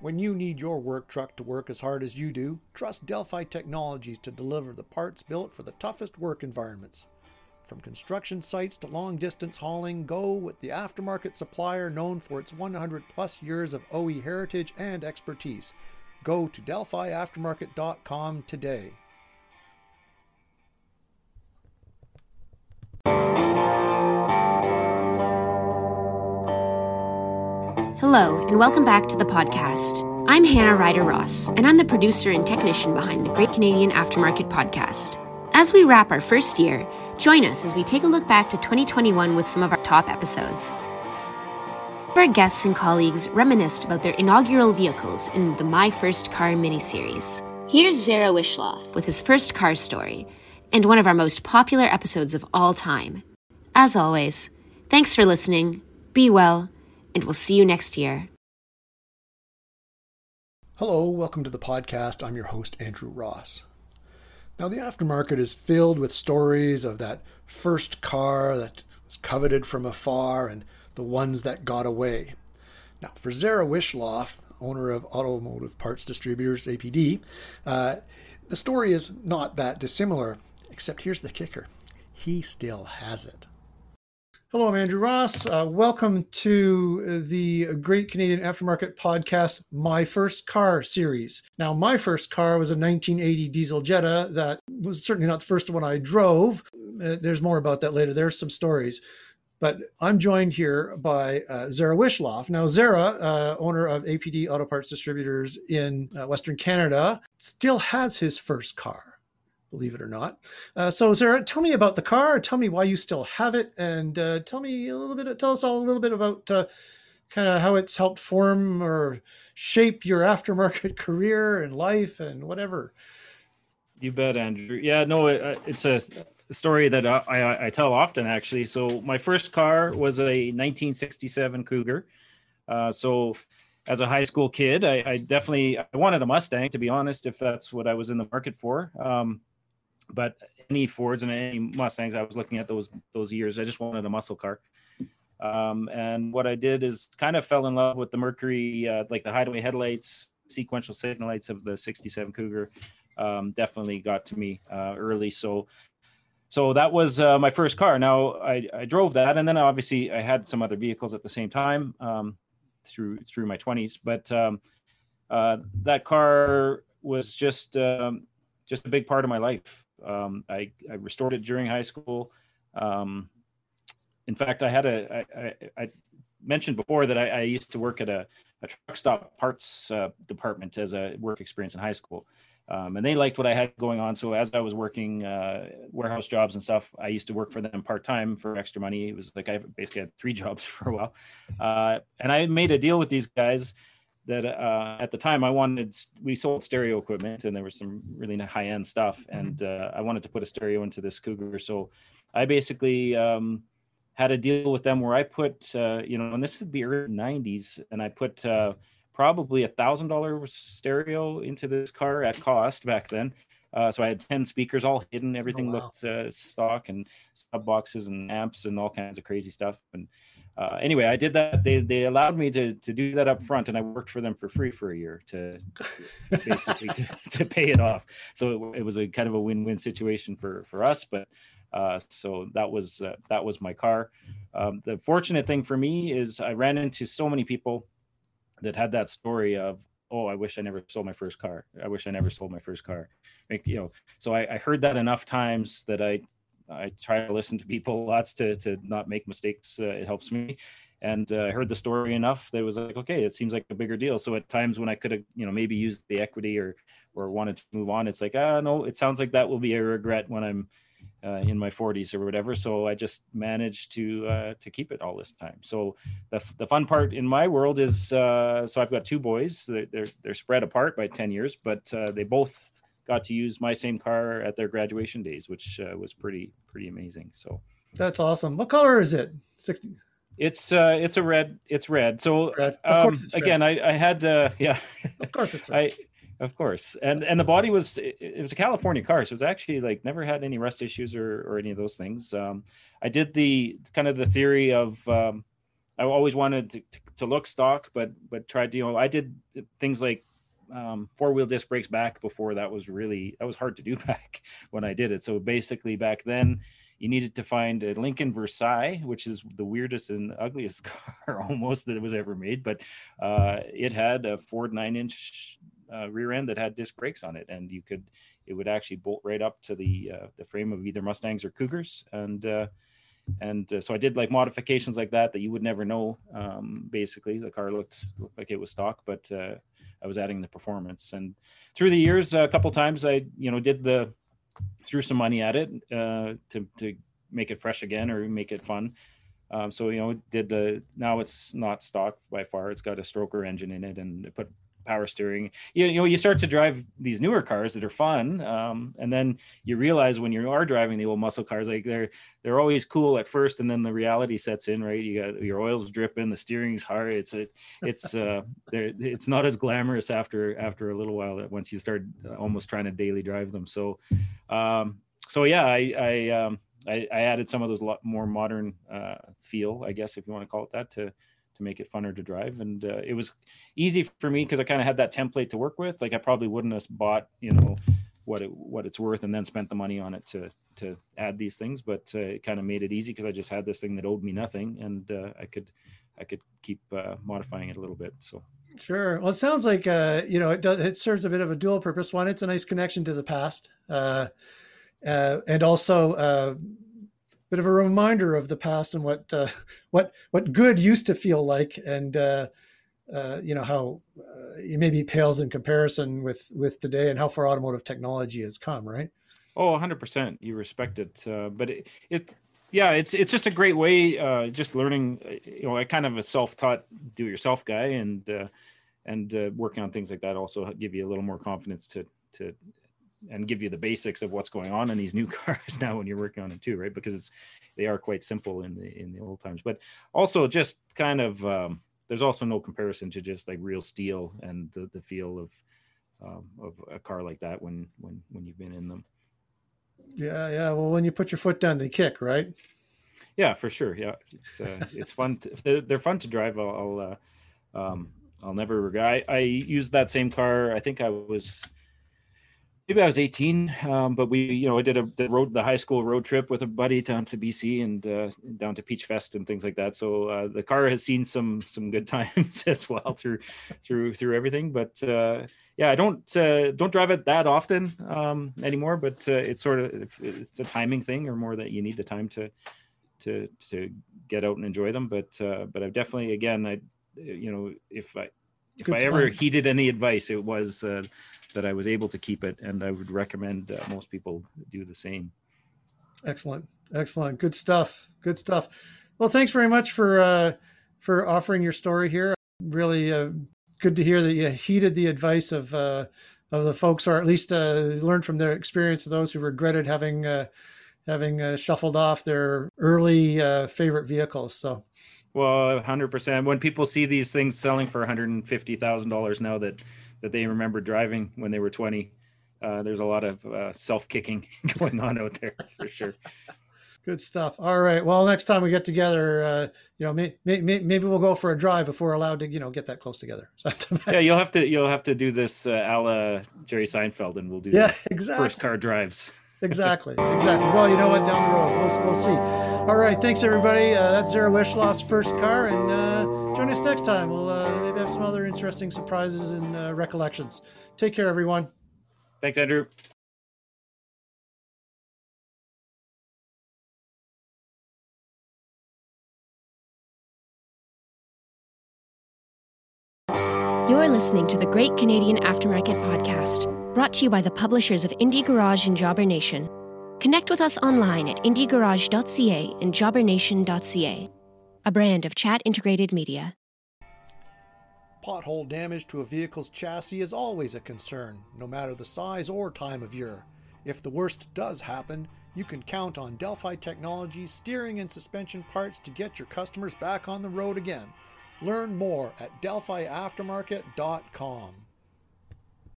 When you need your work truck to work as hard as you do, trust Delphi Technologies to deliver the parts built for the toughest work environments. From construction sites to long distance hauling, go with the aftermarket supplier known for its 100 plus years of OE heritage and expertise. Go to DelphiAftermarket.com today. Hello, and welcome back to the podcast. I'm Hannah Ryder Ross, and I'm the producer and technician behind the Great Canadian Aftermarket podcast. As we wrap our first year, join us as we take a look back to 2021 with some of our top episodes. Our guests and colleagues reminisced about their inaugural vehicles in the My First Car miniseries. Here's Zara Wishloff with his first car story and one of our most popular episodes of all time. As always, thanks for listening, be well, and we'll see you next year. Hello, welcome to the podcast. I'm your host, Andrew Ross. Now, the aftermarket is filled with stories of that first car that was coveted from afar and the ones that got away. Now, for Zara Wishloff, owner of Automotive Parts Distributors, APD, uh, the story is not that dissimilar, except here's the kicker he still has it. Hello, I'm Andrew Ross. Uh, welcome to the Great Canadian Aftermarket Podcast, My First Car series. Now, my first car was a 1980 diesel Jetta that was certainly not the first one I drove. Uh, there's more about that later. There's some stories. But I'm joined here by uh, Zara Wishloff. Now, Zara, uh, owner of APD Auto Parts Distributors in uh, Western Canada, still has his first car believe it or not. Uh, so, Zara, tell me about the car. Tell me why you still have it, and uh, tell me a little bit. Tell us all a little bit about uh, kind of how it's helped form or shape your aftermarket career and life and whatever. You bet, Andrew. Yeah, no, it, uh, it's a story that I, I, I, tell often, actually. So, my first car was a 1967 Cougar. Uh, so, as a high school kid, I, I, definitely I wanted a Mustang, to be honest, if that's what I was in the market for. Um, but any Fords and any Mustangs, I was looking at those those years. I just wanted a muscle car. Um, and what I did is kind of fell in love with the Mercury, uh, like the hideaway headlights, sequential signal lights of the 67 Cougar. Um, definitely got to me uh, early. So, so that was uh, my first car. Now I, I, drove that, and then obviously I had some other vehicles at the same time um, through through my 20s. But um, uh, that car was just um, just a big part of my life. Um, I, I, restored it during high school. Um, in fact, I had a I, I, I mentioned before that I, I, used to work at a, a truck stop parts uh, department as a work experience in high school. Um, and they liked what I had going on. So as I was working uh, warehouse jobs and stuff, I used to work for them part time for extra money. It was like I basically had three jobs for a while, uh, and I made a deal with these guys that uh, at the time I wanted we sold stereo equipment and there was some really high end stuff mm-hmm. and uh, I wanted to put a stereo into this Cougar so I basically um, had a deal with them where I put uh, you know and this is the early 90s and I put uh, probably a thousand dollar stereo into this car at cost back then uh, so I had 10 speakers all hidden everything oh, wow. looked uh, stock and sub boxes and amps and all kinds of crazy stuff and uh, anyway, I did that. They they allowed me to to do that up front, and I worked for them for free for a year to, to basically to, to, pay it off. So it, it, was a kind of a win win situation for for us. But uh, so that was uh, that was my car. Um, the fortunate thing for me is I ran into so many people that had that story of oh i wish i never sold my first car i wish i never sold my first car like you know so I, I heard that enough times that i I try to listen to people lots to to not make mistakes. Uh, it helps me. And uh, I heard the story enough that it was like, okay, it seems like a bigger deal. So at times when I could have, you know, maybe used the equity or or wanted to move on, it's like, ah, no, it sounds like that will be a regret when I'm uh, in my 40s or whatever. So I just managed to uh, to keep it all this time. So the, the fun part in my world is uh, so I've got two boys. They're, they're, they're spread apart by 10 years, but uh, they both got to use my same car at their graduation days, which uh, was pretty pretty amazing. So that's awesome. What color is it? 60 it's uh it's a red it's red so red. Um, again red. i i had uh yeah of course it's red. i of course and and the body was it, was a california car so it's actually like never had any rust issues or or any of those things um i did the kind of the theory of um I always wanted to, to, to look stock, but but tried to you know I did things like um, four wheel disc brakes back before that was really that was hard to do back when I did it. So basically back then you needed to find a Lincoln Versailles, which is the weirdest and ugliest car almost that was ever made, but uh, it had a Ford nine inch uh, rear end that had disc brakes on it, and you could it would actually bolt right up to the uh, the frame of either Mustangs or Cougars, and uh, and uh, so I did like modifications like that that you would never know. Um, basically, the car looked looked like it was stock, but uh, I was adding the performance. And through the years, a couple times I you know did the threw some money at it uh, to to make it fresh again or make it fun. Um, so you know, did the now it's not stock by far. It's got a stroker engine in it, and put power steering. You, you know, you start to drive these newer cars that are fun, um, and then you realize when you are driving the old muscle cars, like they're they're always cool at first, and then the reality sets in. Right, you got your oil's dripping, the steering's hard. It's a, it's uh, it's not as glamorous after after a little while. that Once you start almost trying to daily drive them, so um, so yeah, I I, um, I, I added some of those more modern uh, feel, I guess, if you want to call it that, to to make it funner to drive. And uh, it was easy for me because I kind of had that template to work with. Like I probably wouldn't have bought, you know, what it what it's worth and then spent the money on it to to add these things. But uh, it kind of made it easy because I just had this thing that owed me nothing, and uh, I could I could keep uh, modifying it a little bit. So. Sure. Well, it sounds like uh, you know it does. It serves a bit of a dual purpose. One, it's a nice connection to the past, uh, and also bit of a reminder of the past and what uh, what what good used to feel like, and uh, uh, you know how uh, it maybe pales in comparison with with today and how far automotive technology has come. Right? Oh, 100 percent. You respect it, uh, but it, it yeah, it's it's just a great way. Uh, just learning, you know, I kind of a self-taught do-it-yourself guy, and and working on things like that also give you a little more confidence to to and give you the basics of what's going on in these new cars now when you're working on them too, right? Because it's they are quite simple in the in the old times, but also just kind of um, there's also no comparison to just like real steel and the, the feel of um, of a car like that when when when you've been in them. Yeah, yeah. Well, when you put your foot down, they kick, right? Yeah, for sure. Yeah, it's uh, it's fun. To, they're, they're fun to drive. I'll I'll, uh, um, I'll never regret. I, I used that same car. I think I was maybe I was 18, um, but we, you know, I did a the road, the high school road trip with a buddy down to BC and uh, down to Peach Fest and things like that. So uh, the car has seen some some good times as well through through through everything. But uh, yeah, I don't uh, don't drive it that often um, anymore. But uh, it's sort of it's a timing thing, or more that you need the time to to to get out and enjoy them. But uh, but I've definitely again, I you know, if I if good I ever heeded any advice, it was that I was able to keep it, and I would recommend uh, most people do the same. Excellent, excellent, good stuff, good stuff. Well, thanks very much for uh, for offering your story here. Really uh, good to hear that you heeded the advice of uh, of the folks, or at least uh, learned from their experience of those who regretted having uh, having uh, shuffled off their early uh, favorite vehicles. So, well, hundred percent. When people see these things selling for one hundred and fifty thousand dollars now, that that they remember driving when they were 20. Uh, there's a lot of uh, self kicking going on out there for sure. Good stuff. All right. Well, next time we get together, uh, you know, may, may, maybe we'll go for a drive if we're allowed to, you know, get that close together. yeah, you'll have to you'll have to do this uh, a la Jerry Seinfeld, and we'll do yeah, exactly. first car drives. Exactly, exactly. Well, you know what? Down the road, we'll, we'll see. All right. Thanks, everybody. Uh, that's Zara Wishloff's first car, and uh, join us next time. We'll uh, maybe have some other interesting surprises and uh, recollections. Take care, everyone. Thanks, Andrew. You're listening to the Great Canadian Aftermarket Podcast, brought to you by the publishers of Indie Garage and Jobber Nation. Connect with us online at indiegarage.ca and jobbernation.ca, a brand of chat integrated media. Pothole damage to a vehicle's chassis is always a concern, no matter the size or time of year. If the worst does happen, you can count on Delphi Technologies steering and suspension parts to get your customers back on the road again. Learn more at delphiaftermarket.com.